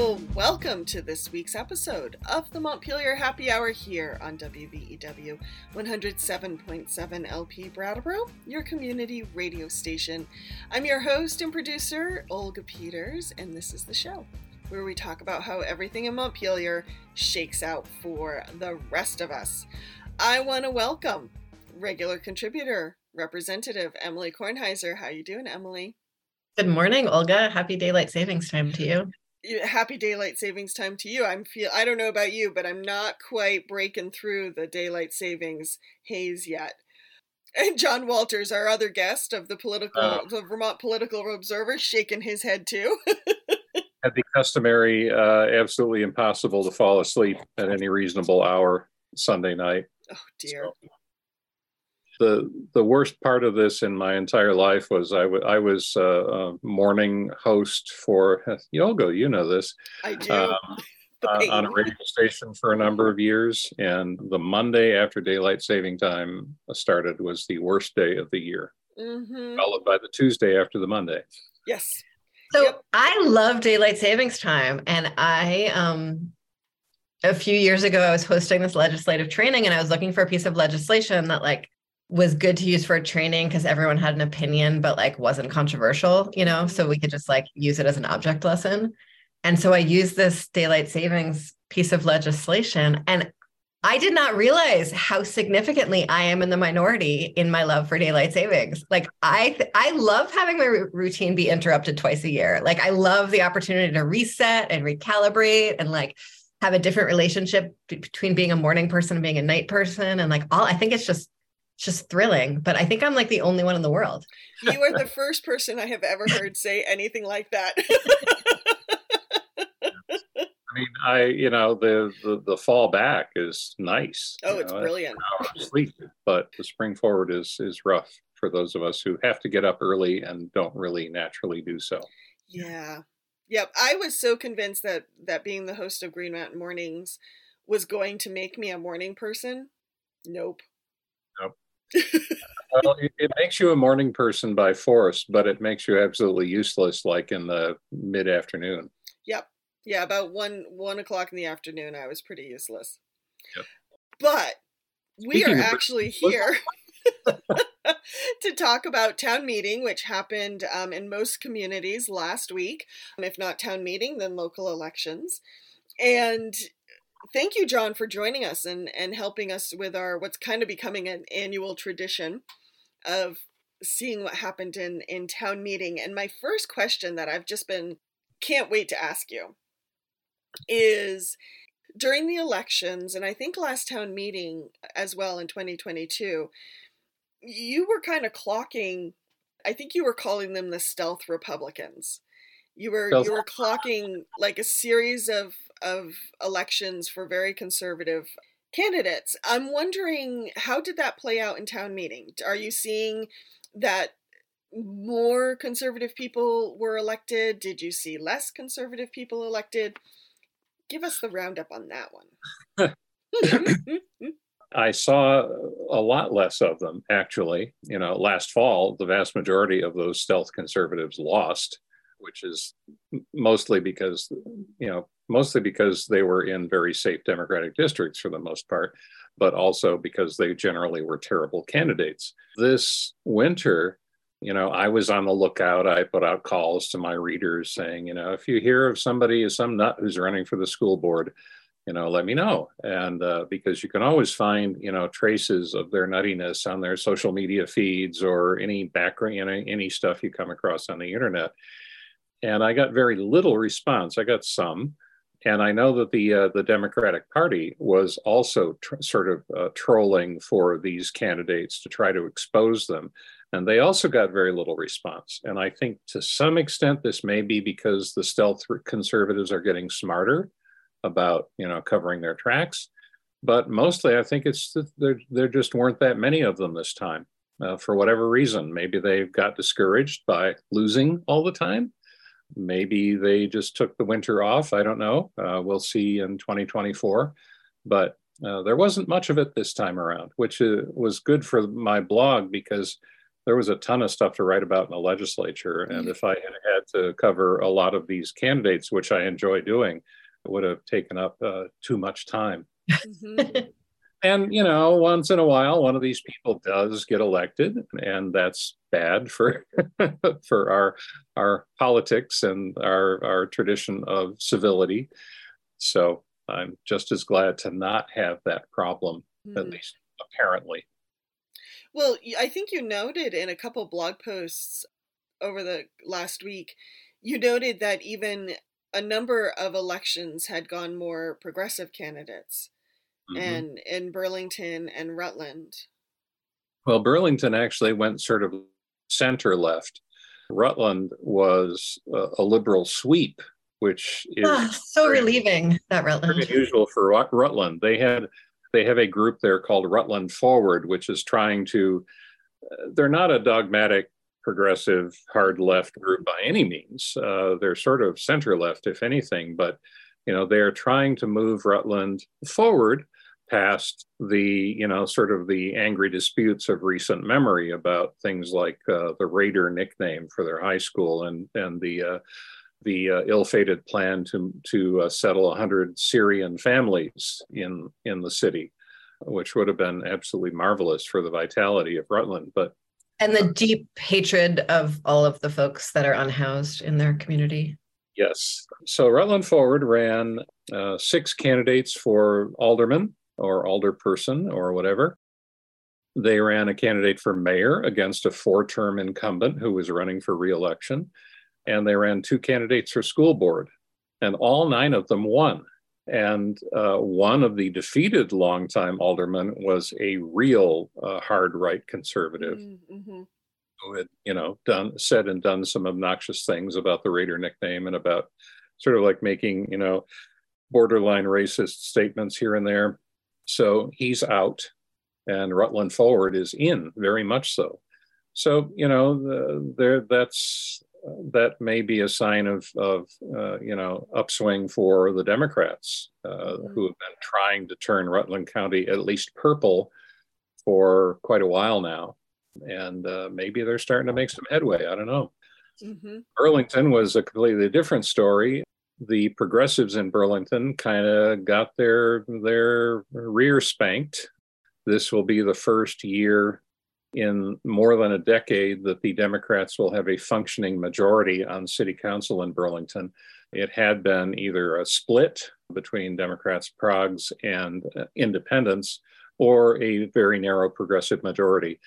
Welcome to this week's episode of the Montpelier Happy Hour here on WVEW 107.7 LP Brattleboro, your community radio station. I'm your host and producer, Olga Peters, and this is the show where we talk about how everything in Montpelier shakes out for the rest of us. I want to welcome regular contributor, Representative Emily Kornheiser. How you doing, Emily? Good morning, Olga. Happy daylight savings time to you happy daylight savings time to you. I'm feel I don't know about you, but I'm not quite breaking through the daylight savings haze yet. And John Walters, our other guest of the political uh, the Vermont Political Observer, shaking his head too. at the customary, uh, absolutely impossible to fall asleep at any reasonable hour Sunday night. Oh dear. So, the the worst part of this in my entire life was I, w- I was uh, a morning host for Olga. You know this. I do. Um, uh, on a radio station for a number of years, and the Monday after daylight saving time started was the worst day of the year, mm-hmm. followed by the Tuesday after the Monday. Yes. So yep. I love daylight savings time, and I um a few years ago I was hosting this legislative training, and I was looking for a piece of legislation that like was good to use for training because everyone had an opinion, but like wasn't controversial, you know, so we could just like use it as an object lesson. And so I used this daylight savings piece of legislation and I did not realize how significantly I am in the minority in my love for daylight savings. Like I th- I love having my r- routine be interrupted twice a year. Like I love the opportunity to reset and recalibrate and like have a different relationship b- between being a morning person and being a night person and like all I think it's just just thrilling. But I think I'm like the only one in the world. You are the first person I have ever heard say anything like that. I mean, I you know the the, the fall back is nice. Oh, it's know, brilliant. Sleep, but the spring forward is is rough for those of us who have to get up early and don't really naturally do so. Yeah, yep. I was so convinced that that being the host of Green Mountain Mornings was going to make me a morning person. Nope well, it, it, makes you a morning person by force, but it makes you absolutely useless, like in the mid afternoon. Yep. Yeah, about one one o'clock in the afternoon, I was pretty useless. Yep. But we Speaking are actually here to talk about town meeting, which happened um, in most communities last week. If not town meeting, then local elections. And thank you, John, for joining us and, and helping us with our what's kind of becoming an annual tradition of seeing what happened in, in town meeting. And my first question that I've just been can't wait to ask you is during the elections, and I think last town meeting as well in 2022, you were kind of clocking, I think you were calling them the stealth Republicans. You were stealth. you were clocking like a series of of elections for very conservative candidates. I'm wondering how did that play out in town meeting? Are you seeing that more conservative people were elected? Did you see less conservative people elected? Give us the roundup on that one. I saw a lot less of them actually. You know, last fall, the vast majority of those stealth conservatives lost, which is mostly because, you know, mostly because they were in very safe Democratic districts for the most part, but also because they generally were terrible candidates. This winter, you know, I was on the lookout. I put out calls to my readers saying, you know, if you hear of somebody, some nut who's running for the school board, you know, let me know. And uh, because you can always find, you know, traces of their nuttiness on their social media feeds or any background, know, any stuff you come across on the internet. And I got very little response. I got some, and I know that the uh, the Democratic Party was also tr- sort of uh, trolling for these candidates to try to expose them, and they also got very little response. And I think to some extent this may be because the stealth conservatives are getting smarter about you know covering their tracks, but mostly I think it's there there just weren't that many of them this time. Uh, for whatever reason, maybe they got discouraged by losing all the time Maybe they just took the winter off. I don't know. Uh, we'll see in 2024. But uh, there wasn't much of it this time around, which uh, was good for my blog because there was a ton of stuff to write about in the legislature. And if I had had to cover a lot of these candidates, which I enjoy doing, it would have taken up uh, too much time. Mm-hmm. And you know, once in a while, one of these people does get elected, and that's bad for for our our politics and our our tradition of civility. So I'm just as glad to not have that problem, mm-hmm. at least apparently. Well, I think you noted in a couple blog posts over the last week, you noted that even a number of elections had gone more progressive candidates mm-hmm. and in Burlington and Rutland. Well, Burlington actually went sort of center left. Rutland was a, a liberal sweep, which is ah, so relieving that Rutland. Unusual for Rutland. They had they have a group there called Rutland Forward, which is trying to, uh, they're not a dogmatic progressive hard left group by any means. Uh, they're sort of center left, if anything, but you know they are trying to move Rutland forward past the you know sort of the angry disputes of recent memory about things like uh, the Raider nickname for their high school and and the uh, the uh, ill-fated plan to to uh, settle 100 Syrian families in in the city, which would have been absolutely marvelous for the vitality of Rutland. But and the deep hatred of all of the folks that are unhoused in their community. Yes. So Rutland Forward ran uh, six candidates for alderman or alderperson or whatever. They ran a candidate for mayor against a four term incumbent who was running for reelection and they ran two candidates for school board, and all nine of them won. And uh, one of the defeated longtime aldermen was a real uh, hard right conservative mm-hmm. who had, you know, done said and done some obnoxious things about the Raider nickname and about sort of like making, you know, borderline racist statements here and there. So he's out, and Rutland Forward is in, very much so. So you know, the, there that's that may be a sign of, of uh, you know, upswing for the Democrats uh, mm-hmm. who have been trying to turn Rutland County at least purple for quite a while now. And uh, maybe they're starting to make some headway. I don't know. Mm-hmm. Burlington was a completely different story. The progressives in Burlington kind of got their their rear spanked. This will be the first year in more than a decade that the Democrats will have a functioning majority on city council in Burlington. It had been either a split between Democrats, Progs, and uh, independents, or a very narrow progressive majority.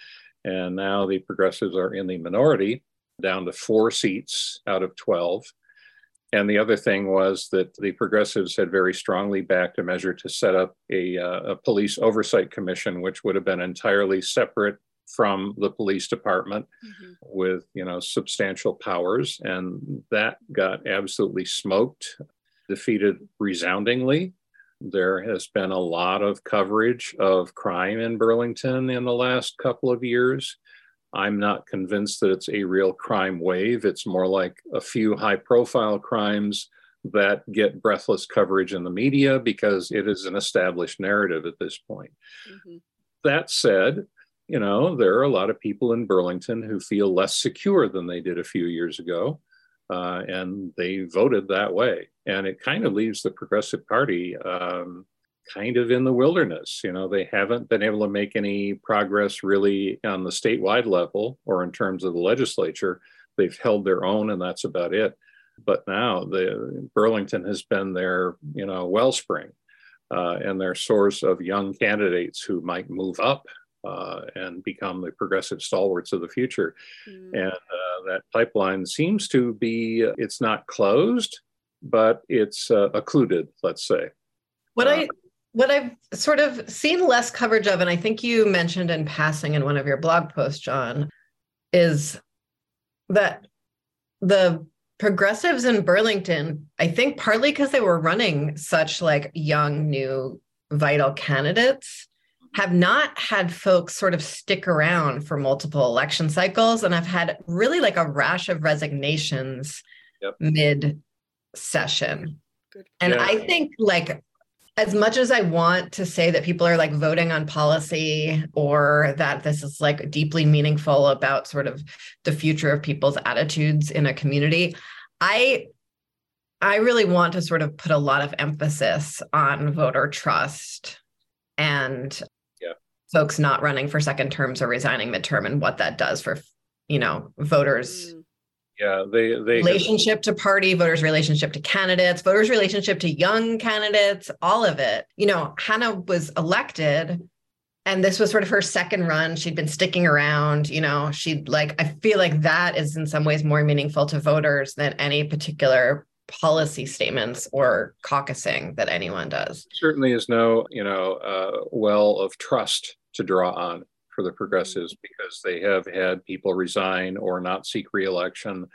And now the progressives are in the minority, down to four seats out of 12. And the other thing was that the progressives had very strongly backed a measure to set up a, uh, a police oversight commission, which would have been entirely separate from the police department mm-hmm. with you know substantial powers. And that got absolutely smoked defeated resoundingly. There has been a lot of coverage of crime in burlington in the last couple of years i'm not convinced that it's a real crime wave it's more like a few high profile crimes that get breathless coverage in the media because it is an established narrative at this point mm-hmm. that said you know, there are a lot of people in Burlington who feel less secure than they did a few years ago. Uh, and they voted that way. And it kind of leaves the Progressive Party um, kind of in the wilderness. You know, they haven't been able to make any progress really on the statewide level or in terms of the legislature. They've held their own, and that's about it. But now the Burlington has been their, you know, wellspring uh, and their source of young candidates who might move up uh, and become the progressive stalwarts of the future. Mm. And uh, that pipeline seems to be, it's not closed, but it's uh, occluded, let's say. What I uh, what I've sort of seen less coverage of, and I think you mentioned in passing in one of your blog posts, John, is that the progressives in Burlington, I think partly because they were running such like young, new, vital candidates, have not had folks sort of stick around for multiple election cycles. And I've had really like a rash of resignations yep. mid session. And yeah. I think like as much as I want to say that people are like voting on policy or that this is like deeply meaningful about sort of the future of people's attitudes in a community, I I really want to sort of put a lot of emphasis on voter trust and yeah. folks not running for second terms or resigning midterm and what that does for you know voters mm yeah they they relationship to party voters relationship to candidates voters relationship to young candidates all of it. You know hannah was elected and this was sort of her second run. She'd been sticking around you know she'd like i feel like that is in some ways more meaningful to voters than any particular policy statements or caucusing that anyone does. Certainly is no you know uh, well of trust to draw on for the progressives because they have had people resign or not seek reelection.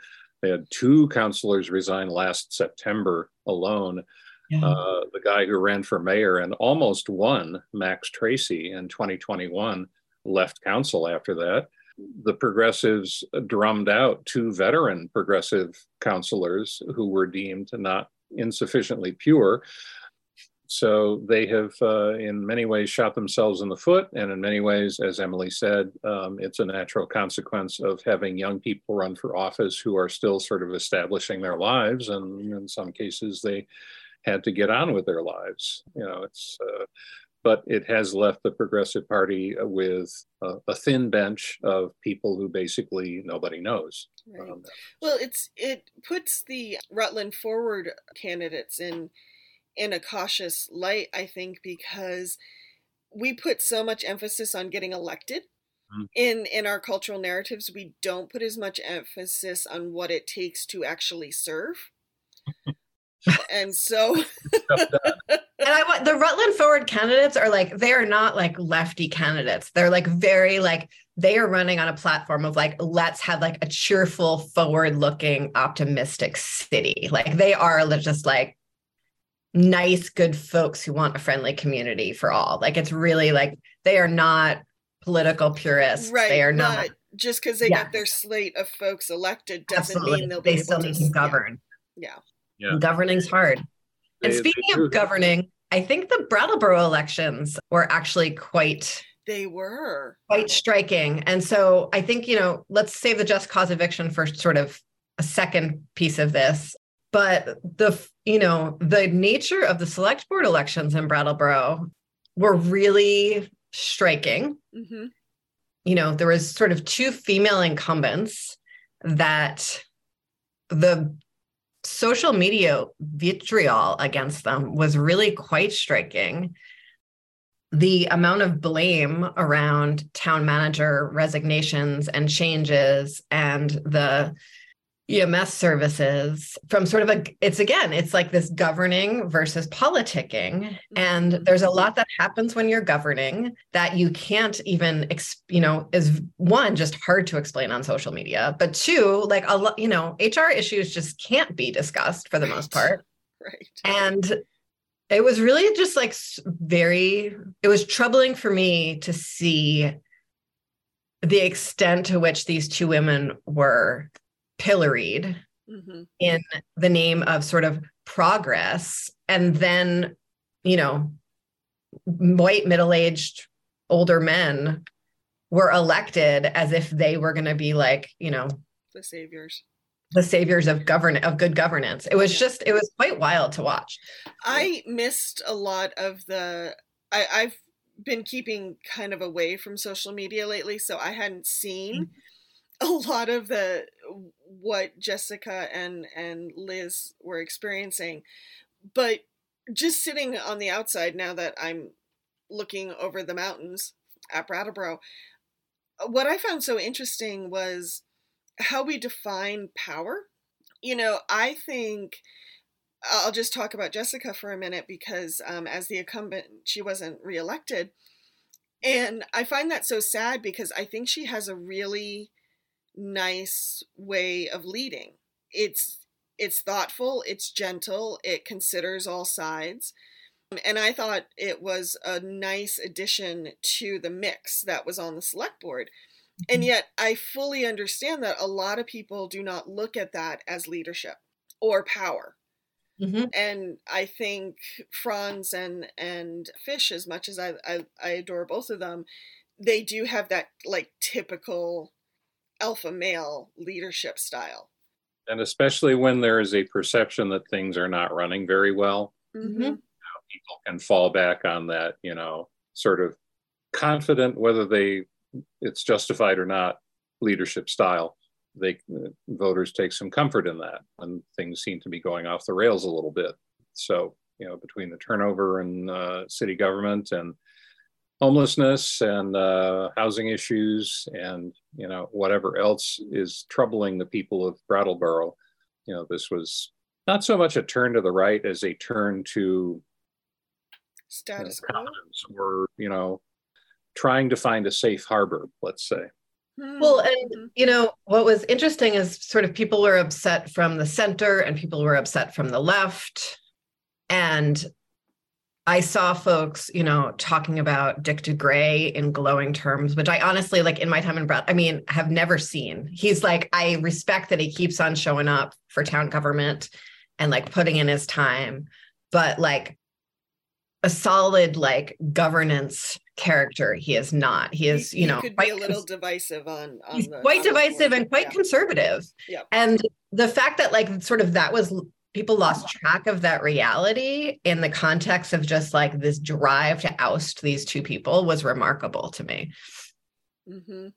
They had two councilors resign last September alone. Yeah. Uh, the guy who ran for mayor and almost won, Max Tracy, in 2021, left council after that. The progressives drummed out two veteran progressive councilors who were deemed not insufficiently pure so they have, uh, in many ways, shot themselves in the foot. And in many ways, as Emily said, um, it's a natural consequence of having young people run for office who are still sort of establishing their lives. And in some cases, they had to get on with their lives. You know, it's, uh, but it has left the Progressive Party with a, a, thin bench of people who basically nobody knows. Right. Um, well, it's it puts the Rutland Forward candidates in in a cautious light, I think, because we put so much emphasis on getting elected. Mm. In in our cultural narratives, we don't put as much emphasis on what it takes to actually serve. and so and I want the Rutland Forward candidates are like they are not like lefty candidates. They're like very like they are running on a platform of like let's have like a cheerful, forward-looking, optimistic city. Like they are just like nice, good folks who want a friendly community for all. Like it's really like they are not political purists. Right. They are not just because they got their slate of folks elected doesn't Absolutely. mean they'll they still need to govern. Yeah. Yeah. Governing's hard. They, and speaking of governing, I think the Brattleboro elections were actually quite they were quite striking. And so I think, you know, let's save the just cause eviction for sort of a second piece of this but the you know the nature of the select board elections in brattleboro were really striking mm-hmm. you know there was sort of two female incumbents that the social media vitriol against them was really quite striking the amount of blame around town manager resignations and changes and the EMS services from sort of a it's again it's like this governing versus politicking. And mm-hmm. there's a lot that happens when you're governing that you can't even you know is one just hard to explain on social media but two like a lot you know HR issues just can't be discussed for the most part. Right. And it was really just like very it was troubling for me to see the extent to which these two women were pilloried mm-hmm. in the name of sort of progress. And then you know white middle-aged older men were elected as if they were going to be like you know the saviors. the saviors of govern of good governance. It was yeah. just it was quite wild to watch. I missed a lot of the I, i've been keeping kind of away from social media lately so i hadn't seen mm-hmm. a lot of the what Jessica and and Liz were experiencing. But just sitting on the outside now that I'm looking over the mountains at Brattleboro what I found so interesting was how we define power. You know I think I'll just talk about Jessica for a minute because um, as the incumbent she wasn't reelected. And I find that so sad because I think she has a really nice way of leading. It's it's thoughtful, it's gentle, it considers all sides. And I thought it was a nice addition to the mix that was on the select board. And mm-hmm. yet I fully understand that a lot of people do not look at that as leadership or power. Mm-hmm. And I think Franz and and Fish, as much as I, I I adore both of them, they do have that like typical alpha male leadership style. And especially when there is a perception that things are not running very well, mm-hmm. you know, people can fall back on that, you know, sort of confident whether they it's justified or not leadership style they voters take some comfort in that when things seem to be going off the rails a little bit so you know between the turnover in uh, city government and homelessness and uh, housing issues and you know whatever else is troubling the people of brattleboro. You know this was not so much a turn to the right as a turn to status you know, quo or you know trying to find a safe harbor let's say. Well, and you know, what was interesting is sort of people were upset from the center and people were upset from the left. And I saw folks, you know, talking about Dick DeGray in glowing terms, which I honestly, like in my time in Brett, I mean, have never seen. He's like, I respect that he keeps on showing up for town government and like putting in his time. But like a solid like governance character he is not he is he, you know could be a little cons- divisive on, on he's the, quite divisive and quite yeah. conservative yeah and the fact that like sort of that was people lost track of that reality in the context of just like this drive to oust these two people was remarkable to me mm-hmm.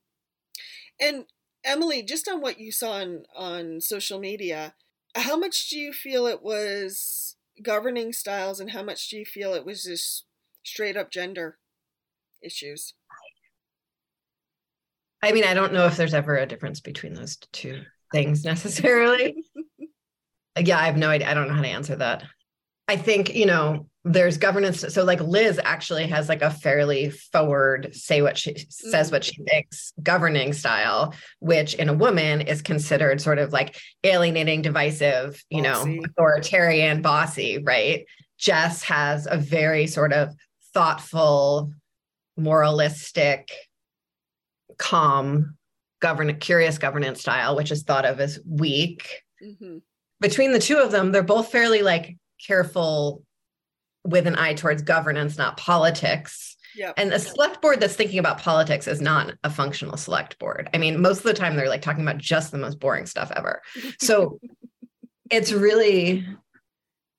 and emily just on what you saw on on social media how much do you feel it was governing styles and how much do you feel it was just straight up gender issues? I mean, I don't know if there's ever a difference between those two things necessarily. yeah, I have no idea. I don't know how to answer that. I think, you know, there's governance. So like Liz actually has like a fairly forward, say what she says, what she thinks governing style, which in a woman is considered sort of like alienating, divisive, you bossy. know, authoritarian, bossy, right? Jess has a very sort of thoughtful, moralistic, calm, govern curious governance style, which is thought of as weak. Mm-hmm. Between the two of them, they're both fairly like careful with an eye towards governance, not politics. Yeah. And a select board that's thinking about politics is not a functional select board. I mean, most of the time they're like talking about just the most boring stuff ever. So it's really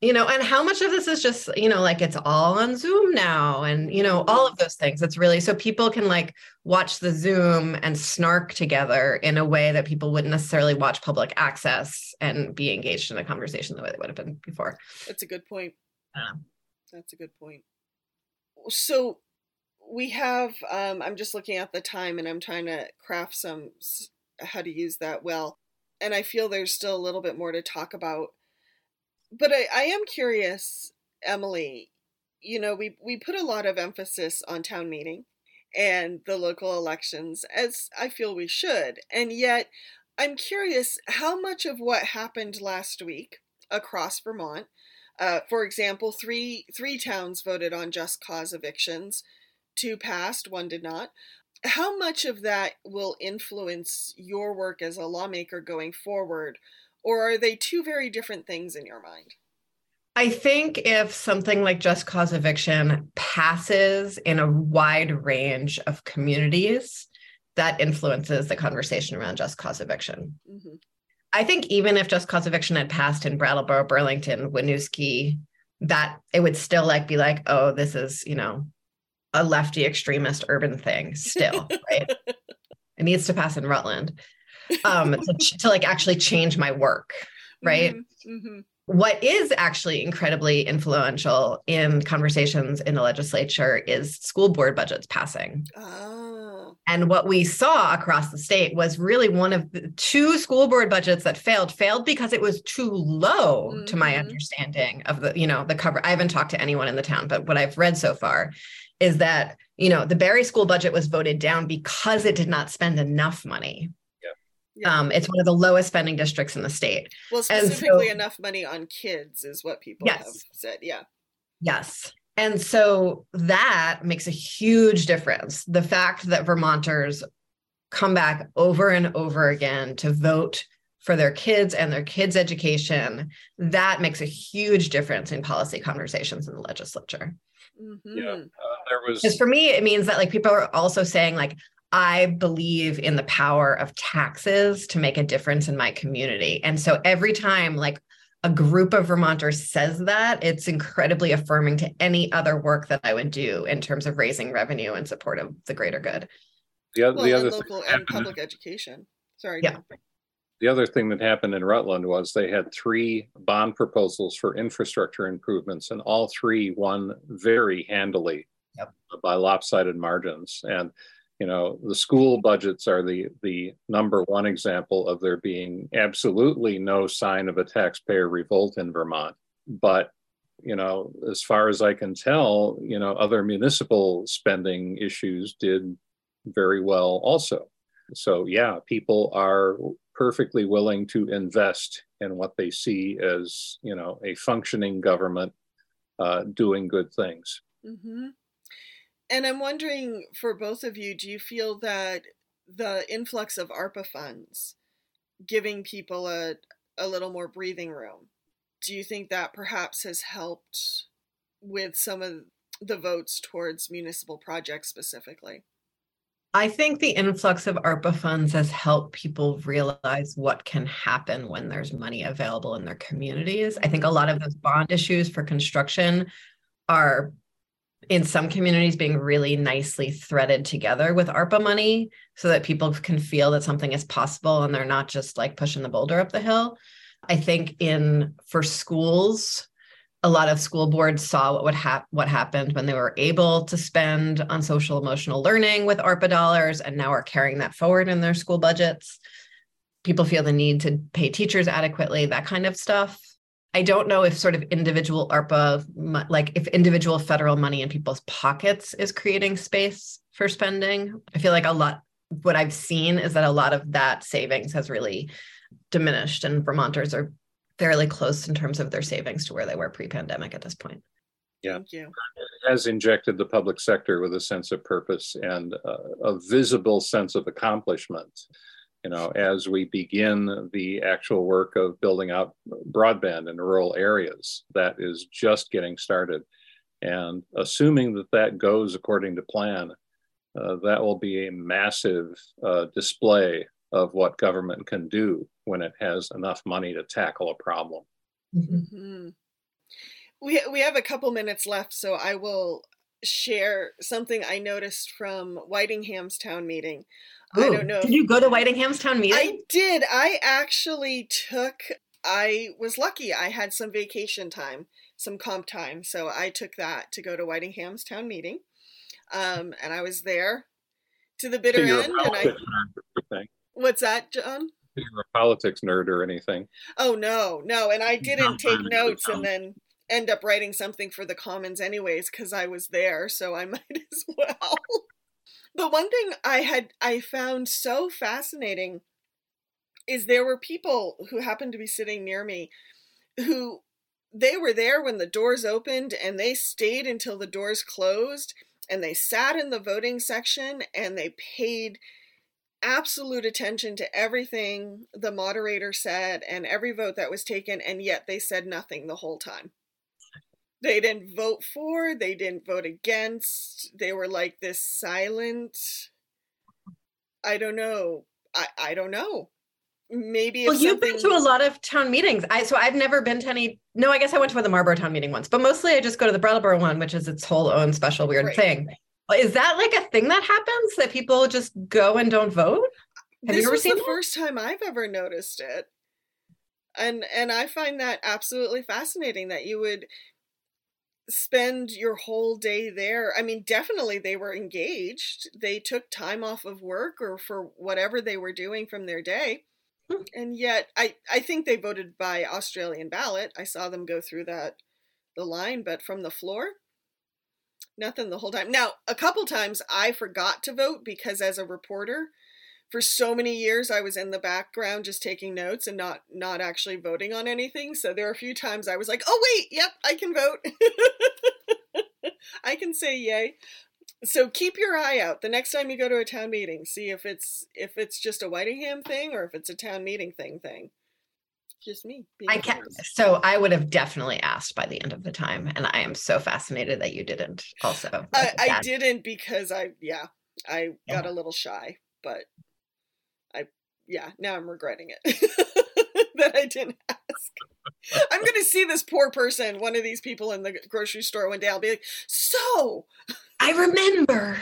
you know and how much of this is just you know like it's all on zoom now and you know all of those things. It's really so people can like watch the zoom and snark together in a way that people wouldn't necessarily watch public access and be engaged in a conversation the way they would have been before. That's a good point. That's a good point. So we have um, i'm just looking at the time and i'm trying to craft some how to use that well. And i feel there's still a little bit more to talk about but I, I am curious, Emily. You know, we we put a lot of emphasis on town meeting and the local elections, as I feel we should, and yet I'm curious how much of what happened last week across Vermont. Uh, for example, three three towns voted on just cause evictions, two passed, one did not. How much of that will influence your work as a lawmaker going forward or are they two very different things in your mind? I think if something like just cause eviction passes in a wide range of communities, that influences the conversation around just cause eviction. Mm-hmm. I think even if just cause eviction had passed in Brattleboro, Burlington, Winooski, that it would still like be like, oh, this is, you know, a lefty extremist urban thing still, right? it needs to pass in Rutland um, to, to, like actually change my work, right? Mm-hmm, mm-hmm. What is actually incredibly influential in conversations in the legislature is school board budgets passing. Oh. And what we saw across the state was really one of the two school board budgets that failed, failed because it was too low mm-hmm. to my mm-hmm. understanding of the, you know, the cover. I haven't talked to anyone in the town, but what I've read so far is that, you know, the Barre school budget was voted down because it did not spend enough money yeah. Um, it's one of the lowest spending districts in the state. Well, specifically, so, enough money on kids is what people yes. have said. Yeah. Yes. And so that makes a huge difference. The fact that Vermonters come back over and over again to vote for their kids and their kids' education, that makes a huge difference in policy conversations in the legislature. Mm-hmm. Yeah, uh, there was. Because for me, it means that like people are also saying like, I believe in the power of taxes to make a difference in my community, and so every time like a group of Vermonters says that, it's incredibly affirming to any other work that I would do in terms of raising revenue in support of the greater good. The, other, well, the other local and public education. Sorry. Yeah. The other thing that happened in Rutland was they had three bond proposals for infrastructure improvements, and all three won very handily yep. by lopsided margins. And you know, the school budgets are the the number one example of there being absolutely no sign of a taxpayer revolt in Vermont. But you know, as far as I can tell, you know, other municipal spending issues did very well also. So yeah, people are perfectly willing to invest in what they see as you know a functioning government uh, doing good things. Mm-hmm. And I'm wondering for both of you, do you feel that the influx of ARPA funds giving people a, a little more breathing room, do you think that perhaps has helped with some of the votes towards municipal projects specifically? I think the influx of ARPA funds has helped people realize what can happen when there's money available in their communities. I think a lot of those bond issues for construction are in some communities being really nicely threaded together with ARPA money so that people can feel that something is possible and they're not just like pushing the boulder up the hill. I think in for schools, a lot of school boards saw what would hap- what happened when they were able to spend on social emotional learning with ARPA dollars and now are carrying that forward in their school budgets. People feel the need to pay teachers adequately, that kind of stuff. I don't know if sort of individual ARPA, like if individual federal money in people's pockets is creating space for spending. I feel like a lot, what I've seen is that a lot of that savings has really diminished, and Vermonters are fairly close in terms of their savings to where they were pre-pandemic at this point. Yeah, it has injected the public sector with a sense of purpose and uh, a visible sense of accomplishment. You know, as we begin the actual work of building out broadband in rural areas, that is just getting started. And assuming that that goes according to plan, uh, that will be a massive uh, display of what government can do when it has enough money to tackle a problem. Mm-hmm. mm-hmm. We, we have a couple minutes left, so I will share something I noticed from Whitingham's town meeting. Ooh, I don't know. Did you go to Whitingham's town meeting? I did. I actually took, I was lucky. I had some vacation time, some comp time. So I took that to go to Whitingham's town meeting. Um, and I was there to the bitter so end. And I, what's that, John? you're a politics nerd or anything. Oh no, no, and I didn't take notes and then end up writing something for the Commons anyways because I was there, so I might as well. But one thing I had I found so fascinating is there were people who happened to be sitting near me who they were there when the doors opened and they stayed until the doors closed and they sat in the voting section and they paid absolute attention to everything the moderator said and every vote that was taken, and yet they said nothing the whole time. They didn't vote for, they didn't vote against, they were like this silent. I don't know. I, I don't know. Maybe well, you've been to a lot of town meetings. I so I've never been to any. No, I guess I went to the Marlboro town meeting once, but mostly I just go to the Brattleboro one, which is its whole own special weird right. thing. Is that like a thing that happens that people just go and don't vote? Have this you ever seen the that? first time I've ever noticed it. And and I find that absolutely fascinating that you would spend your whole day there. I mean, definitely they were engaged. They took time off of work or for whatever they were doing from their day. Hmm. And yet I I think they voted by Australian ballot. I saw them go through that the line, but from the floor, nothing the whole time. Now, a couple times I forgot to vote because as a reporter, for so many years I was in the background just taking notes and not not actually voting on anything. So there are a few times I was like, "Oh wait, yep, I can vote. I can say yay." So keep your eye out the next time you go to a town meeting. See if it's if it's just a Whitingham thing or if it's a town meeting thing thing. Just me. I can't. So I would have definitely asked by the end of the time, and I am so fascinated that you didn't. Also, I, I didn't because I yeah I yeah. got a little shy, but yeah now I'm regretting it that I didn't ask. I'm going to see this poor person, one of these people in the grocery store one day. I'll be like, So, I remember.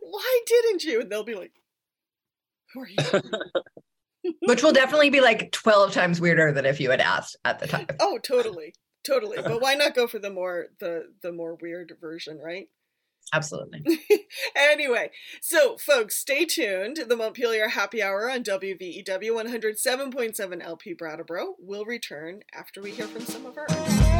Why didn't you? And they'll be like, Who are you? Which will definitely be like 12 times weirder than if you had asked at the time. Oh, totally. Totally. But why not go for the more the the more weird version, right? Absolutely. anyway, so folks, stay tuned. The Montpelier Happy Hour on WVEW 107.7 LP Brattleboro will return after we hear from some of our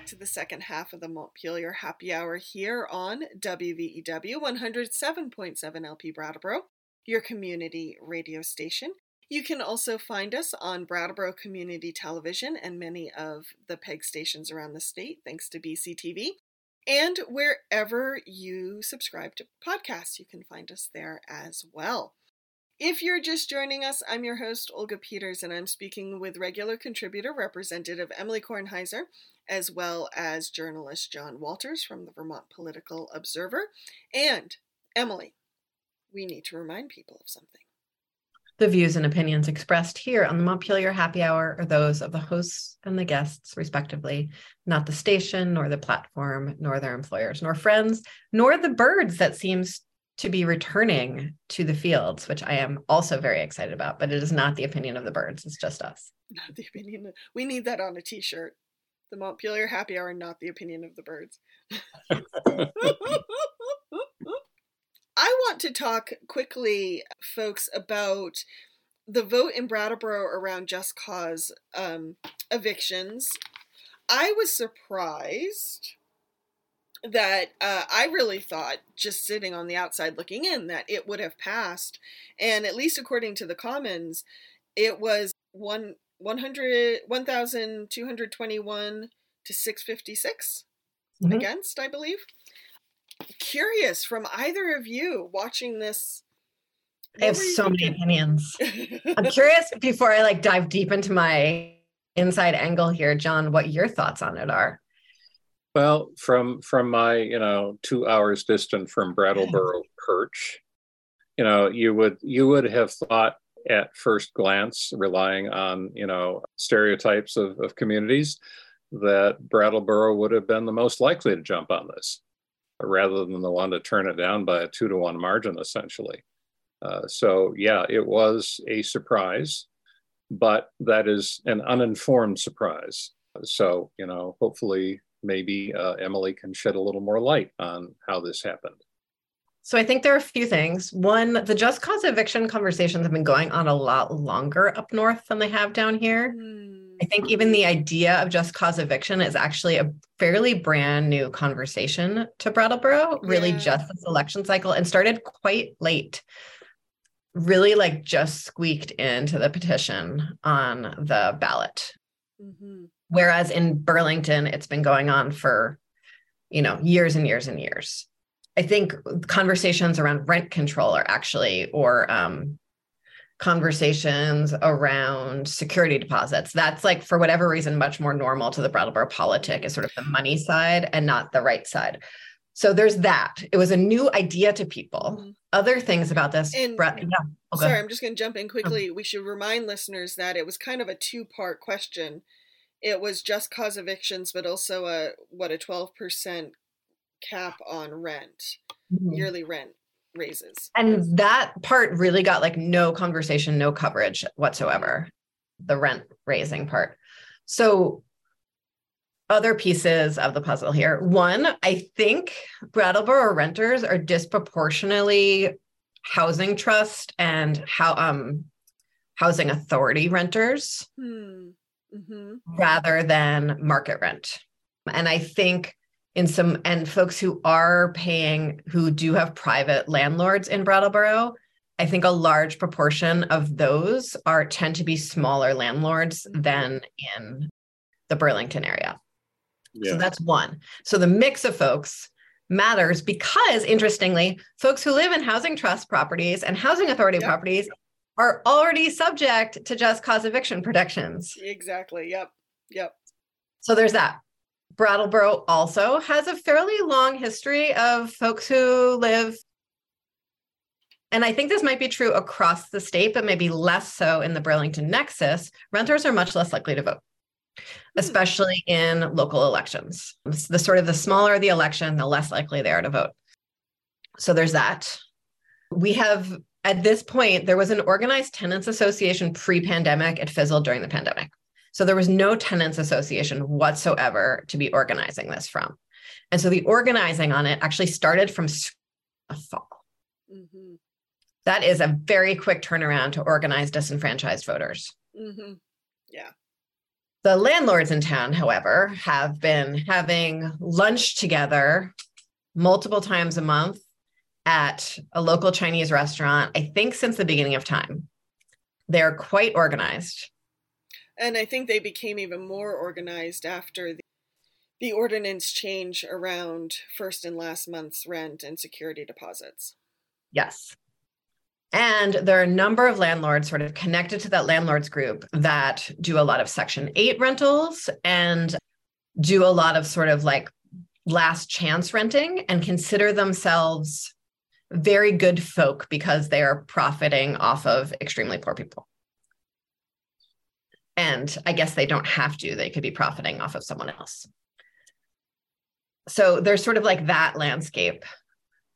back to the second half of the Montpelier Happy Hour here on WVEW 107.7 LP Brattleboro, your community radio station. You can also find us on Brattleboro Community Television and many of the PEG stations around the state, thanks to BCTV. And wherever you subscribe to podcasts, you can find us there as well. If you're just joining us, I'm your host, Olga Peters, and I'm speaking with regular contributor Representative Emily Kornheiser, as well as journalist John Walters from the Vermont Political Observer. And Emily, we need to remind people of something. The views and opinions expressed here on the Montpelier Happy Hour are those of the hosts and the guests, respectively, not the station, nor the platform, nor their employers, nor friends, nor the birds that seems to be returning to the fields, which I am also very excited about, but it is not the opinion of the birds. It's just us. Not the opinion. We need that on a t shirt. The Montpelier Happy Hour, not the opinion of the birds. I want to talk quickly, folks, about the vote in Brattleboro around just cause um, evictions. I was surprised that uh, I really thought, just sitting on the outside looking in, that it would have passed. And at least according to the Commons, it was one 100 1221 to 656 mm-hmm. against, I believe. Curious from either of you watching this. I have so many opinions. I'm curious before I like dive deep into my inside angle here, John, what your thoughts on it are. Well, from from my you know two hours distant from Brattleboro perch, you know you would you would have thought at first glance, relying on you know stereotypes of, of communities, that Brattleboro would have been the most likely to jump on this, rather than the one to turn it down by a two to one margin, essentially. Uh, so yeah, it was a surprise, but that is an uninformed surprise. So you know, hopefully maybe uh, Emily can shed a little more light on how this happened. So I think there are a few things. One, the just cause eviction conversations have been going on a lot longer up north than they have down here. Mm. I think even the idea of just cause eviction is actually a fairly brand new conversation to Brattleboro, really yeah. just this election cycle, and started quite late. Really, like just squeaked into the petition on the ballot. Mm-hmm. Whereas in Burlington, it's been going on for, you know, years and years and years. I think conversations around rent control are actually, or um, conversations around security deposits. That's like, for whatever reason, much more normal to the Brattleboro politic is sort of the money side and not the right side. So there's that. It was a new idea to people. Mm-hmm. Other things about this. And, yeah, sorry, I'm just going to jump in quickly. We should remind listeners that it was kind of a two part question it was just cause evictions, but also a what a twelve percent cap on rent, mm-hmm. yearly rent raises. And that part really got like no conversation, no coverage whatsoever. The rent raising part. So other pieces of the puzzle here. One, I think Brattleboro renters are disproportionately housing trust and how um housing authority renters. Hmm mm-hmm. rather than market rent. And I think in some and folks who are paying who do have private landlords in Brattleboro, I think a large proportion of those are tend to be smaller landlords than in the Burlington area. Yeah. So that's one. So the mix of folks matters because interestingly, folks who live in housing trust properties and housing authority yep. properties are already subject to just cause eviction protections. Exactly. Yep. Yep. So there's that. Brattleboro also has a fairly long history of folks who live and I think this might be true across the state, but maybe less so in the Burlington Nexus. Renters are much less likely to vote. Hmm. especially in local elections. The sort of the smaller the election, the less likely they are to vote. So there's that. We have at this point, there was an organized tenants association pre-pandemic. It fizzled during the pandemic. So there was no tenants association whatsoever to be organizing this from. And so the organizing on it actually started from a fall. Mm-hmm. That is a very quick turnaround to organize disenfranchised voters. Mm-hmm. Yeah. The landlords in town, however, have been having lunch together multiple times a month at a local Chinese restaurant, I think since the beginning of time. They're quite organized. And I think they became even more organized after the, the ordinance change around first and last month's rent and security deposits. Yes. And there are a number of landlords sort of connected to that landlords group that do a lot of Section 8 rentals and do a lot of sort of like last chance renting and consider themselves very good folk because they are profiting off of extremely poor people. And I guess they don't have to, they could be profiting off of someone else. So there's sort of like that landscape.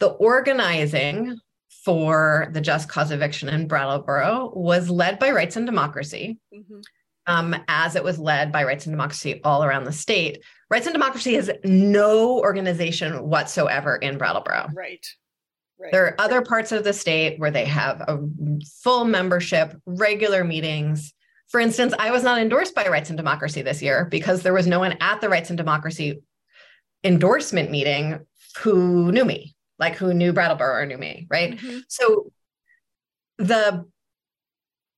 The organizing for the just cause eviction in Brattleboro was led by Rights and Democracy, mm-hmm. um, as it was led by Rights and Democracy all around the state. Rights and Democracy has no organization whatsoever in Brattleboro. Right. Right. There are other parts of the state where they have a full membership, regular meetings. For instance, I was not endorsed by Rights and Democracy this year because there was no one at the Rights and Democracy endorsement meeting who knew me like who knew Brattleboro or knew me, right? Mm-hmm. So the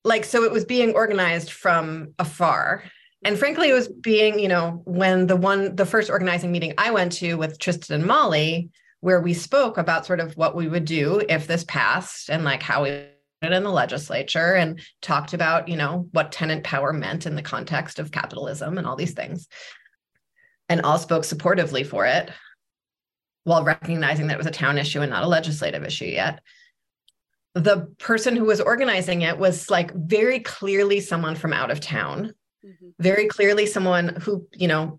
like so it was being organized from afar. And frankly, it was being, you know, when the one the first organizing meeting I went to with Tristan and Molly, where we spoke about sort of what we would do if this passed and like how we it in the legislature and talked about, you know, what tenant power meant in the context of capitalism and all these things. And all spoke supportively for it while recognizing that it was a town issue and not a legislative issue yet. The person who was organizing it was like very clearly someone from out of town, mm-hmm. very clearly someone who, you know,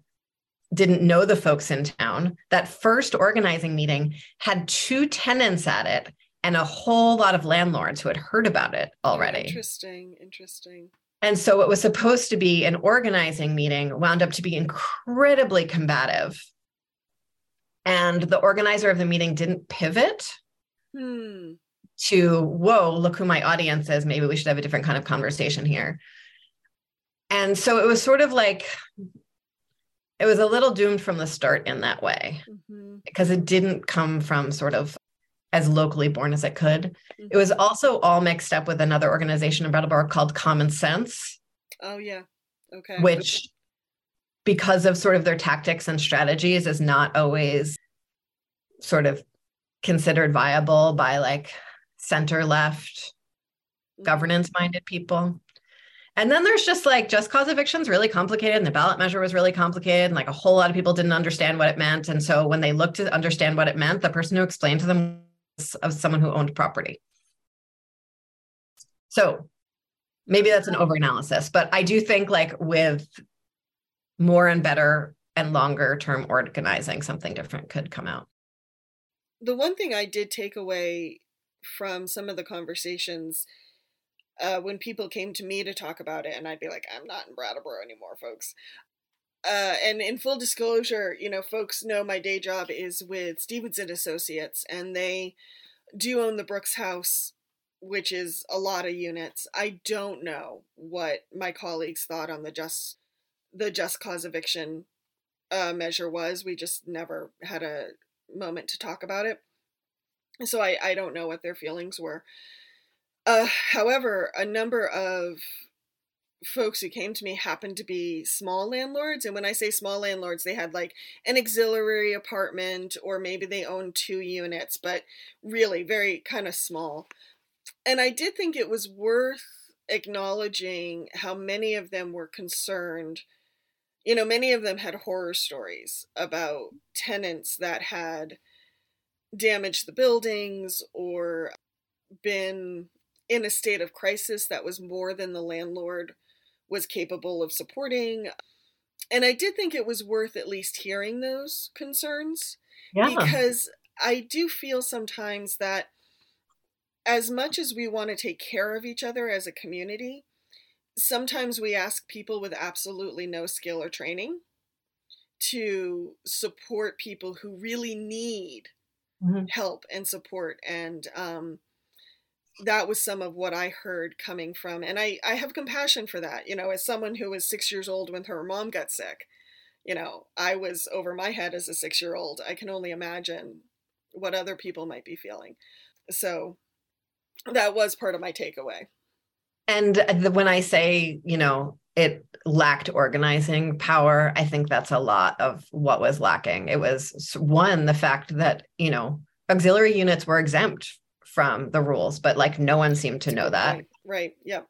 didn't know the folks in town. That first organizing meeting had two tenants at it and a whole lot of landlords who had heard about it already. Interesting, interesting. And so it was supposed to be an organizing meeting, wound up to be incredibly combative and the organizer of the meeting didn't pivot hmm. to, whoa, look who my audience is. Maybe we should have a different kind of conversation here. And so it was sort of like, it was a little doomed from the start in that way mm-hmm. because it didn't come from sort of as locally born as it could. Mm-hmm. It was also all mixed up with another organization in Brattleboro called Common Sense. Oh, yeah. Okay. Which because of sort of their tactics and strategies is not always sort of considered viable by like center left mm-hmm. governance minded people and then there's just like just cause evictions really complicated and the ballot measure was really complicated and like a whole lot of people didn't understand what it meant and so when they looked to understand what it meant the person who explained to them of someone who owned property so maybe that's an overanalysis but i do think like with more and better and longer term organizing, something different could come out. The one thing I did take away from some of the conversations uh, when people came to me to talk about it, and I'd be like, I'm not in Brattleboro anymore, folks. Uh, and in full disclosure, you know, folks know my day job is with Stevenson Associates, and they do own the Brooks House, which is a lot of units. I don't know what my colleagues thought on the Just the just cause eviction uh, measure was. We just never had a moment to talk about it. So I, I don't know what their feelings were. Uh, however, a number of folks who came to me happened to be small landlords. And when I say small landlords, they had like an auxiliary apartment or maybe they owned two units, but really very kind of small. And I did think it was worth acknowledging how many of them were concerned. You know, many of them had horror stories about tenants that had damaged the buildings or been in a state of crisis that was more than the landlord was capable of supporting. And I did think it was worth at least hearing those concerns yeah. because I do feel sometimes that as much as we want to take care of each other as a community, sometimes we ask people with absolutely no skill or training to support people who really need mm-hmm. help and support and um, that was some of what I heard coming from, and I I have compassion for that. You know, as someone who was six years old when her mom got sick, you know, I was over my head as a six year old. I can only imagine what other people might be feeling. So that was part of my takeaway. And the, when I say, you know, it lacked organizing power, I think that's a lot of what was lacking. It was one, the fact that, you know, auxiliary units were exempt from the rules, but like no one seemed to know that. Right. right. Yep.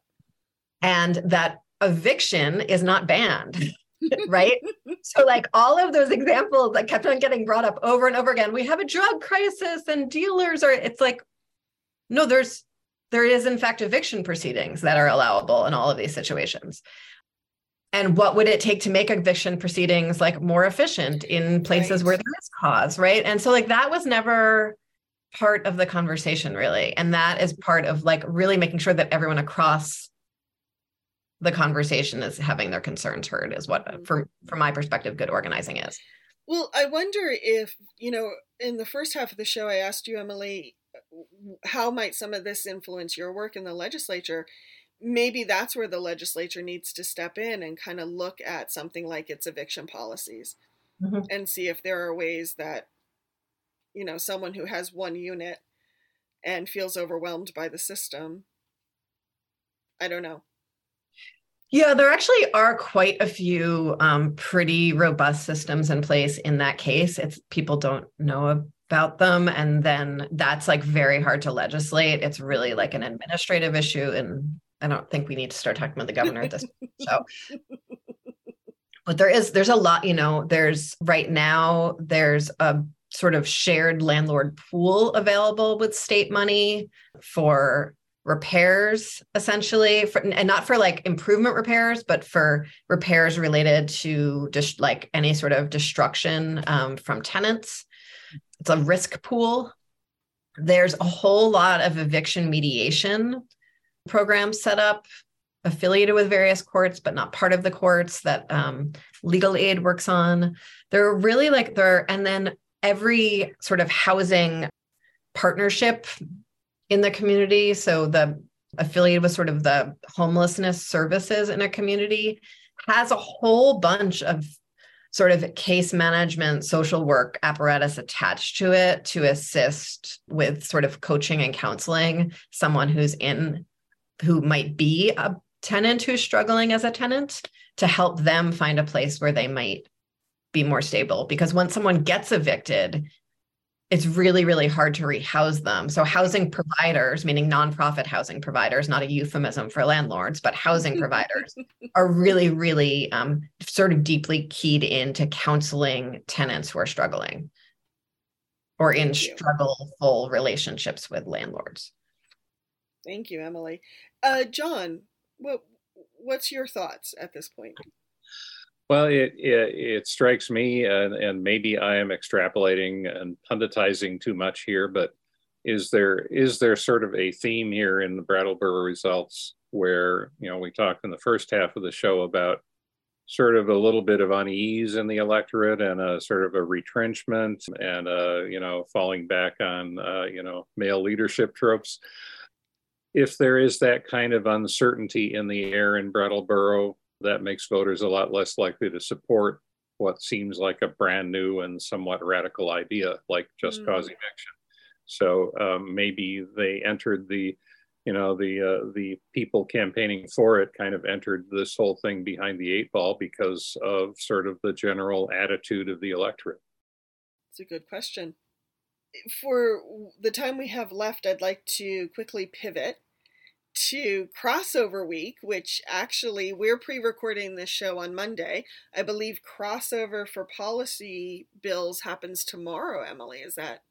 And that eviction is not banned. right? so, like all of those examples that kept on getting brought up over and over again, we have a drug crisis and dealers are, it's like, no, there's, there is in fact eviction proceedings that are allowable in all of these situations. And what would it take to make eviction proceedings like more efficient in places right. where there is cause, right? And so, like, that was never part of the conversation really and that is part of like really making sure that everyone across the conversation is having their concerns heard is what mm-hmm. from from my perspective good organizing is well i wonder if you know in the first half of the show i asked you emily how might some of this influence your work in the legislature maybe that's where the legislature needs to step in and kind of look at something like its eviction policies mm-hmm. and see if there are ways that you know someone who has one unit and feels overwhelmed by the system. I don't know. Yeah there actually are quite a few um, pretty robust systems in place in that case it's people don't know about them. And then that's like very hard to legislate. It's really like an administrative issue and i don't think we need to start talking about the governor at this point. so. But there is there's a lot you know there's right now there's a sort of shared landlord pool available with state money for repairs essentially for, and not for like improvement repairs but for repairs related to just like any sort of destruction um, from tenants. It's a risk pool. There's a whole lot of eviction mediation programs set up affiliated with various courts but not part of the courts that um, legal aid works on. They're really like there and then every sort of housing partnership in the community. So the affiliated with sort of the homelessness services in a community has a whole bunch of sort of case management social work apparatus attached to it to assist with sort of coaching and counseling someone who's in who might be a tenant who's struggling as a tenant to help them find a place where they might be more stable because once someone gets evicted it's really really hard to rehouse them. So housing providers meaning nonprofit housing providers not a euphemism for landlords but housing providers are really really um, sort of deeply keyed into counseling tenants who are struggling or in struggleful relationships with landlords. Thank you emily. Uh, john what what's your thoughts at this point well, it, it, it strikes me, and, and maybe I am extrapolating and punditizing too much here, but is there is there sort of a theme here in the Brattleboro results where you know we talked in the first half of the show about sort of a little bit of unease in the electorate and a sort of a retrenchment and a you know falling back on uh, you know male leadership tropes. If there is that kind of uncertainty in the air in Brattleboro that makes voters a lot less likely to support what seems like a brand new and somewhat radical idea, like just mm. cause eviction. So um, maybe they entered the, you know, the uh, the people campaigning for it kind of entered this whole thing behind the eight ball because of sort of the general attitude of the electorate. It's a good question. For the time we have left, I'd like to quickly pivot to crossover week, which actually we're pre recording this show on Monday. I believe crossover for policy bills happens tomorrow, Emily. Is that?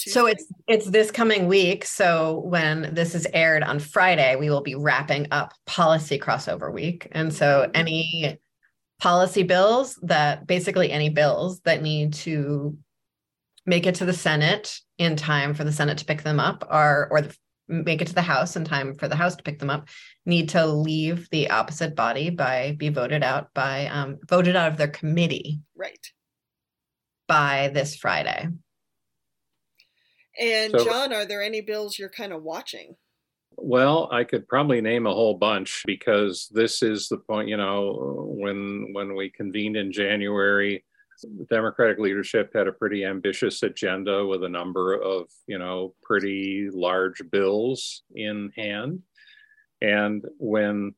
So it's it's this coming week. So when this is aired on Friday, we will be wrapping up policy crossover week. And so mm-hmm. any policy bills that basically any bills that need to make it to the Senate in time for the Senate to pick them up are or the make it to the House in time for the House to pick them up need to leave the opposite body by be voted out by um, voted out of their committee right by this Friday. And so, John, are there any bills you're kind of watching? Well, I could probably name a whole bunch because this is the point. You know, when when we convened in January, the Democratic leadership had a pretty ambitious agenda with a number of, you know, pretty large bills in hand. And when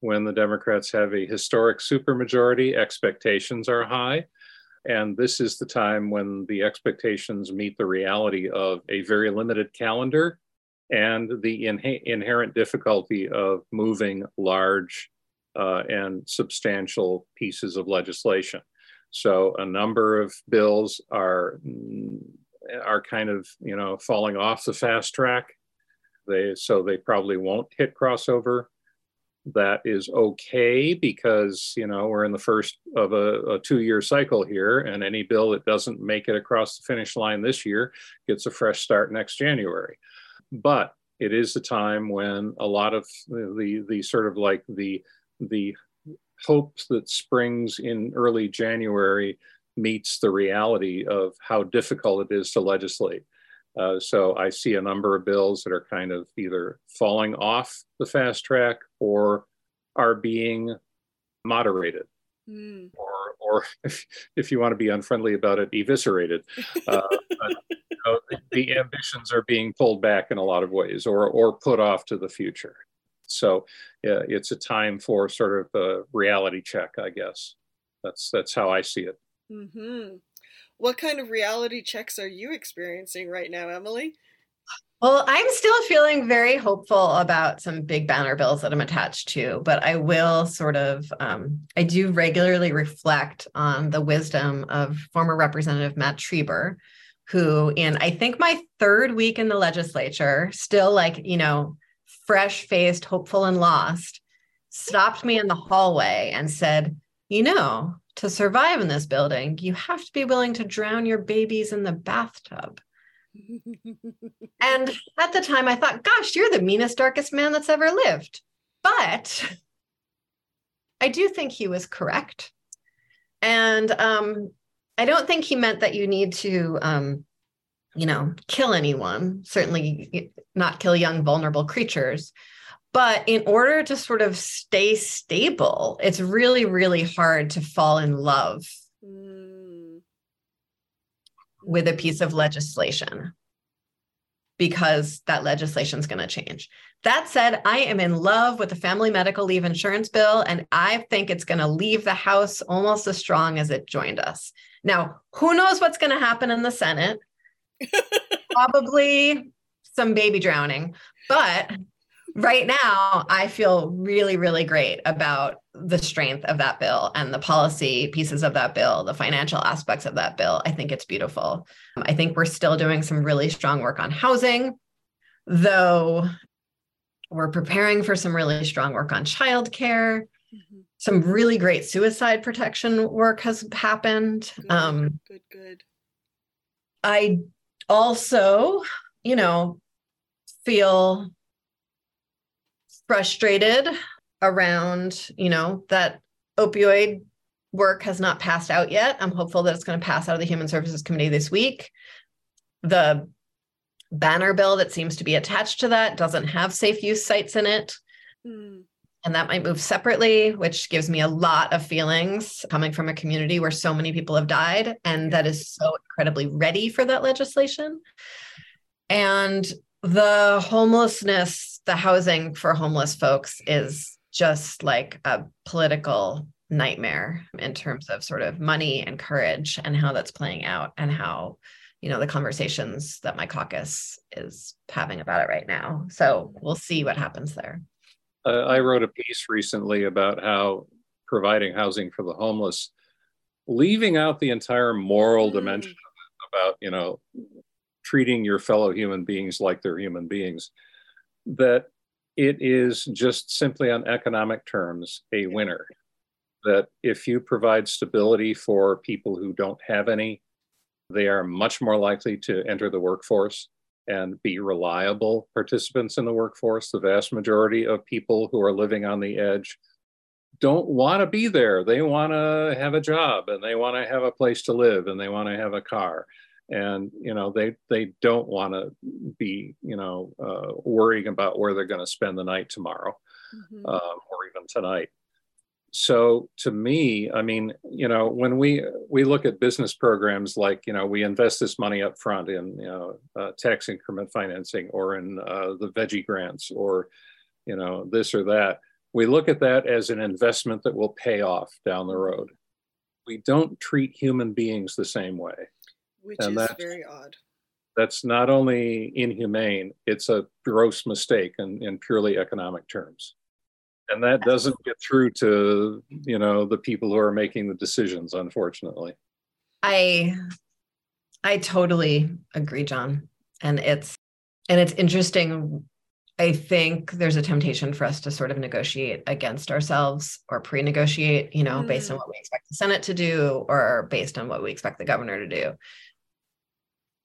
when the Democrats have a historic supermajority, expectations are high. And this is the time when the expectations meet the reality of a very limited calendar and the in- inherent difficulty of moving large uh, and substantial pieces of legislation. So a number of bills are are kind of you know falling off the fast track. They so they probably won't hit crossover. That is okay because you know we're in the first of a, a two-year cycle here, and any bill that doesn't make it across the finish line this year gets a fresh start next January. But it is a time when a lot of the the, the sort of like the the hopes that springs in early January meets the reality of how difficult it is to legislate. Uh, so I see a number of bills that are kind of either falling off the fast track or are being moderated. Mm. Or, or if, if you want to be unfriendly about it, eviscerated. Uh, but, you know, the, the ambitions are being pulled back in a lot of ways or, or put off to the future. So yeah, it's a time for sort of a reality check, I guess. That's that's how I see it. Mm-hmm. What kind of reality checks are you experiencing right now, Emily? Well, I'm still feeling very hopeful about some big banner bills that I'm attached to, but I will sort of, um, I do regularly reflect on the wisdom of former Representative Matt Trieber, who, in I think my third week in the legislature, still like, you know, fresh faced, hopeful, and lost, stopped me in the hallway and said, You know, to survive in this building, you have to be willing to drown your babies in the bathtub. and at the time, I thought, Gosh, you're the meanest, darkest man that's ever lived. But I do think he was correct. And um, I don't think he meant that you need to um, you know, kill anyone, certainly not kill young, vulnerable creatures. But in order to sort of stay stable, it's really, really hard to fall in love mm. with a piece of legislation because that legislation is going to change. That said, I am in love with the family medical leave insurance bill, and I think it's going to leave the House almost as strong as it joined us. Now, who knows what's going to happen in the Senate? Probably some baby drowning. But right now, I feel really, really great about the strength of that bill and the policy pieces of that bill, the financial aspects of that bill. I think it's beautiful. I think we're still doing some really strong work on housing, though we're preparing for some really strong work on childcare. Mm-hmm. Some really great suicide protection work has happened. Good, um, good, good. I also, you know, feel frustrated around, you know, that opioid work has not passed out yet. I'm hopeful that it's going to pass out of the Human Services Committee this week. The banner bill that seems to be attached to that doesn't have safe use sites in it. Mm. And that might move separately, which gives me a lot of feelings coming from a community where so many people have died and that is so incredibly ready for that legislation. And the homelessness, the housing for homeless folks is just like a political nightmare in terms of sort of money and courage and how that's playing out and how you know the conversations that my caucus is having about it right now. So we'll see what happens there uh, I wrote a piece recently about how providing housing for the homeless, leaving out the entire moral mm. dimension about, you know, treating your fellow human beings like they're human beings, that it is just simply on economic terms a winner. That if you provide stability for people who don't have any, they are much more likely to enter the workforce and be reliable participants in the workforce. The vast majority of people who are living on the edge don't want to be there. They want to have a job and they want to have a place to live and they want to have a car. And you know they they don't want to be you know uh, worrying about where they're going to spend the night tomorrow mm-hmm. um, or even tonight so to me i mean you know when we we look at business programs like you know we invest this money up front in you know uh, tax increment financing or in uh, the VEGI grants or you know this or that. We look at that as an investment that will pay off down the road. We don't treat human beings the same way. Which and is very odd. that's not only inhumane it's a gross mistake in, in purely economic terms and that doesn't get through to you know the people who are making the decisions unfortunately i i totally agree john and it's and it's interesting i think there's a temptation for us to sort of negotiate against ourselves or pre-negotiate you know mm. based on mm. what we expect the senate to do or based on what we expect the governor to do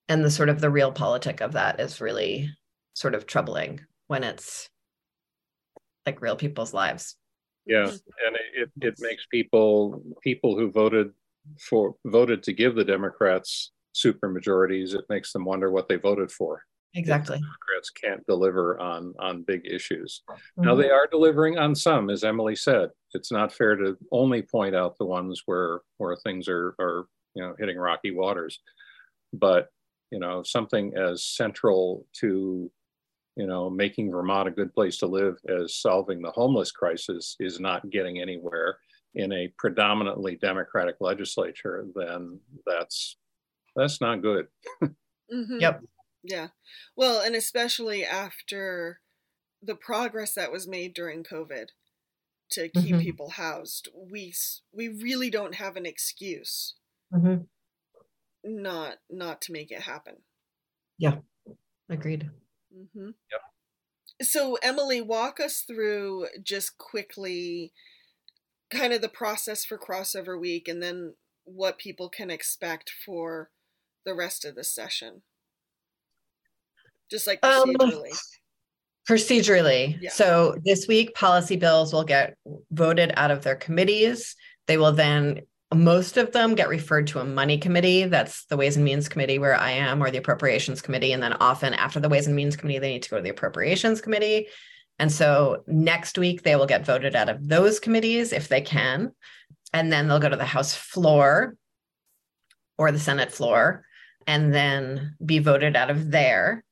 and the sort of the realpolitik of that is really sort of troubling when it's like real people's lives. Yeah, and it, it makes people people who voted for voted to give the Democrats super majorities. It makes them wonder what they voted for. Exactly. The Democrats can't deliver on on big issues. Mm-hmm. Now they are delivering on some, as Emily said. It's not fair to only point out the ones where where things are are you know hitting rocky waters, but you know something as central to you know, making Vermont a good place to live as solving the homeless crisis is not getting anywhere in a predominantly Democratic legislature, then that's that's not good. mm-hmm. Yep. Yeah. Well, and especially after the progress that was made during COVID to keep mm-hmm. people housed, we we really don't have an excuse mm-hmm. not not to make it happen. Yeah. Agreed. Mm-hmm. Yep. So, Emily, walk us through just quickly kind of the process for crossover week and then what people can expect for the rest of the session. Just like um, procedurally. Um, procedurally. Yeah. So, this week, policy bills will get voted out of their committees. They will then most of them get referred to a money committee. That's the ways and means committee where i am or the appropriations committee. And then often after the ways and means committee they need to go to the appropriations committee. And so next week they will get voted out of those committees if they can. And then they'll go to the house floor or the senate floor and then be voted out of there.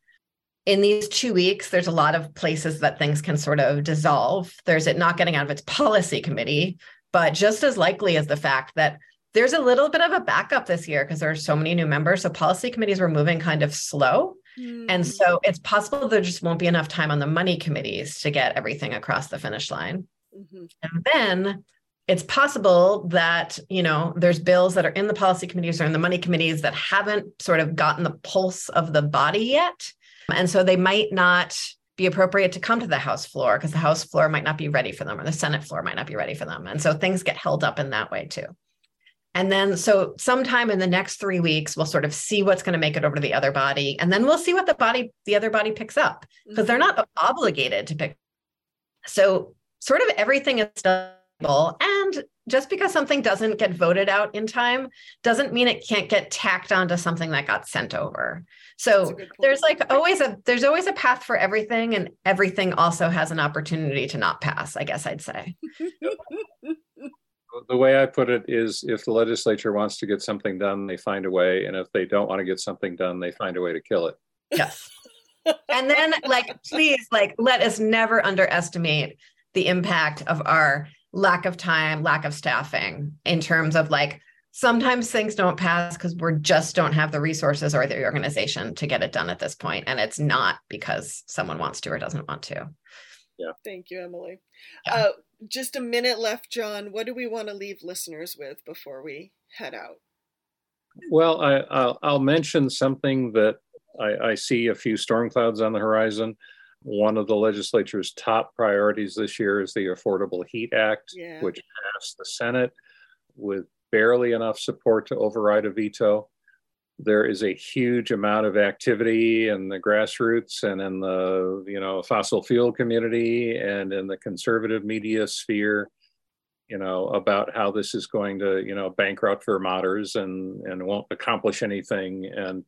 In these two weeks, there's a lot of places that things can sort of dissolve. There's it not getting out of its policy committee, but just as likely as the fact that there's a little bit of a backup this year because there are so many new members. So policy committees were moving kind of slow. Mm. And so it's possible there just won't be enough time on the money committees to get everything across the finish line. Mm-hmm. And then it's possible that, you know, there's bills that are in the policy committees or in the money committees that haven't sort of gotten the pulse of the body yet. And so they might not be appropriate to come to the House floor because the House floor might not be ready for them or the Senate floor might not be ready for them. And so things get held up in that way too. And then, so sometime in the next three weeks, we'll sort of see what's going to make it over to the other body. And then we'll see what the body, the other body picks up because they're mm-hmm. not obligated to pick. So, sort of everything is still, and just because something doesn't get voted out in time doesn't mean it can't get tacked onto something that got sent over. So there's like always a there's always a path for everything and everything also has an opportunity to not pass, I guess I'd say. the way I put it is if the legislature wants to get something done, they find a way. And if they don't want to get something done, they find a way to kill it. Yes. and then, like, please, like, let us never underestimate the impact of our lack of time, lack of staffing in terms of like, sometimes things don't pass because we just don't have the resources or the organization to get it done at this point and it's not because someone wants to or doesn't want to yeah thank you emily yeah. uh, just a minute left, John. What do we want to leave listeners with before we head out? Well, I, will mention something that I, I, see a few storm clouds on the horizon. One of the legislature's top priorities this year is the Affordable Heat Act, yeah. which passed the Senate with barely enough support to override a veto. There is a huge amount of activity in the grassroots and in the you know fossil fuel community and in the conservative media sphere you know about how this is going to you know bankrupt vermonters and and won't accomplish anything. And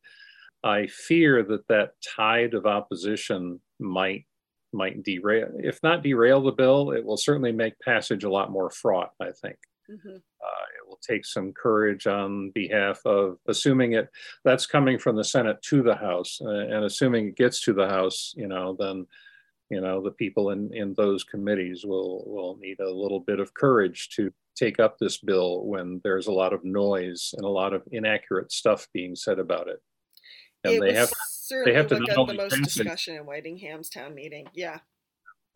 i fear that that tide of opposition might might derail if not derail the bill it will certainly make passage a lot more fraught i think mm-hmm. uh, it will take some courage on behalf of assuming it that's coming from the Senate to the House, uh, and assuming it gets to the House, you know, then you know the people in in those committees will will need a little bit of courage to take up this bill when there's a lot of noise and a lot of inaccurate stuff being said about it. And it they have they have to not the most discussion it, in Whitingham's town meeting. Yeah.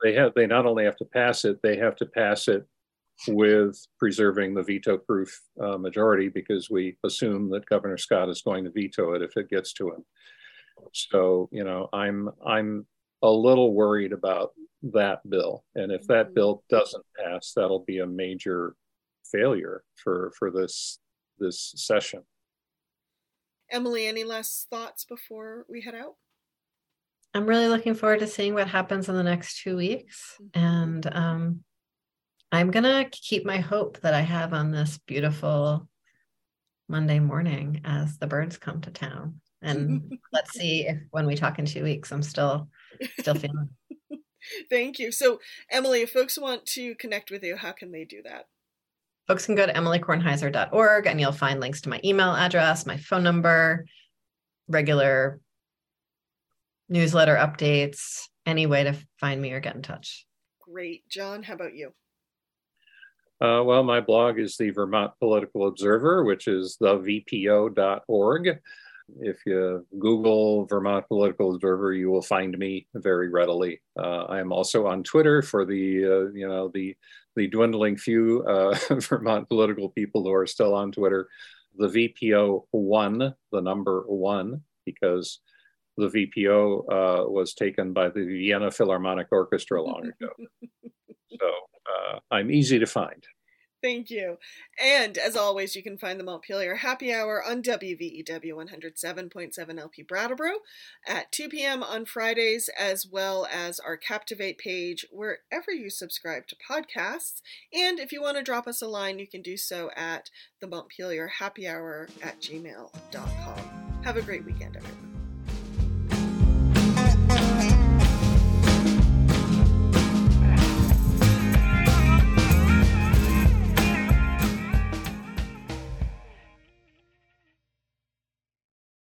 They have they not only have to pass it, they have to pass it with preserving the veto proof uh, majority because we assume that Governor Scott is going to veto it if it gets to him. So, you know, I'm I'm a little worried about that bill. And if that bill doesn't pass, that'll be a major failure for for this this session. Emily, any last thoughts before we head out? I'm really looking forward to seeing what happens in the next two weeks. Mm-hmm. And um, I'm going to keep my hope that I have on this beautiful Monday morning as the birds come to town. And let's see if when we talk in two weeks, I'm still still feeling. Thank you. So, Emily, if folks want to connect with you, how can they do that? Folks can go to emilykornheiser.org and you'll find links to my email address, my phone number, regular newsletter updates, any way to find me or get in touch. Great. John, how about you? Uh, well, my blog is the Vermont Political Observer, which is thevpo.org. If you Google Vermont Political Observer, you will find me very readily. Uh, I am also on Twitter for the uh, you know the the dwindling few uh, Vermont political people who are still on Twitter. The VPO one, the number one, because the VPO uh, was taken by the Vienna Philharmonic Orchestra long ago. so uh, I'm easy to find. Thank you. And as always, you can find the Montpelier Happy Hour on WVEW 107.7 LP Brattleboro at 2 p.m. on Fridays, as well as our Captivate page wherever you subscribe to podcasts. And if you want to drop us a line, you can do so at the Montpelier Happy Hour at gmail.com. Have a great weekend, everyone.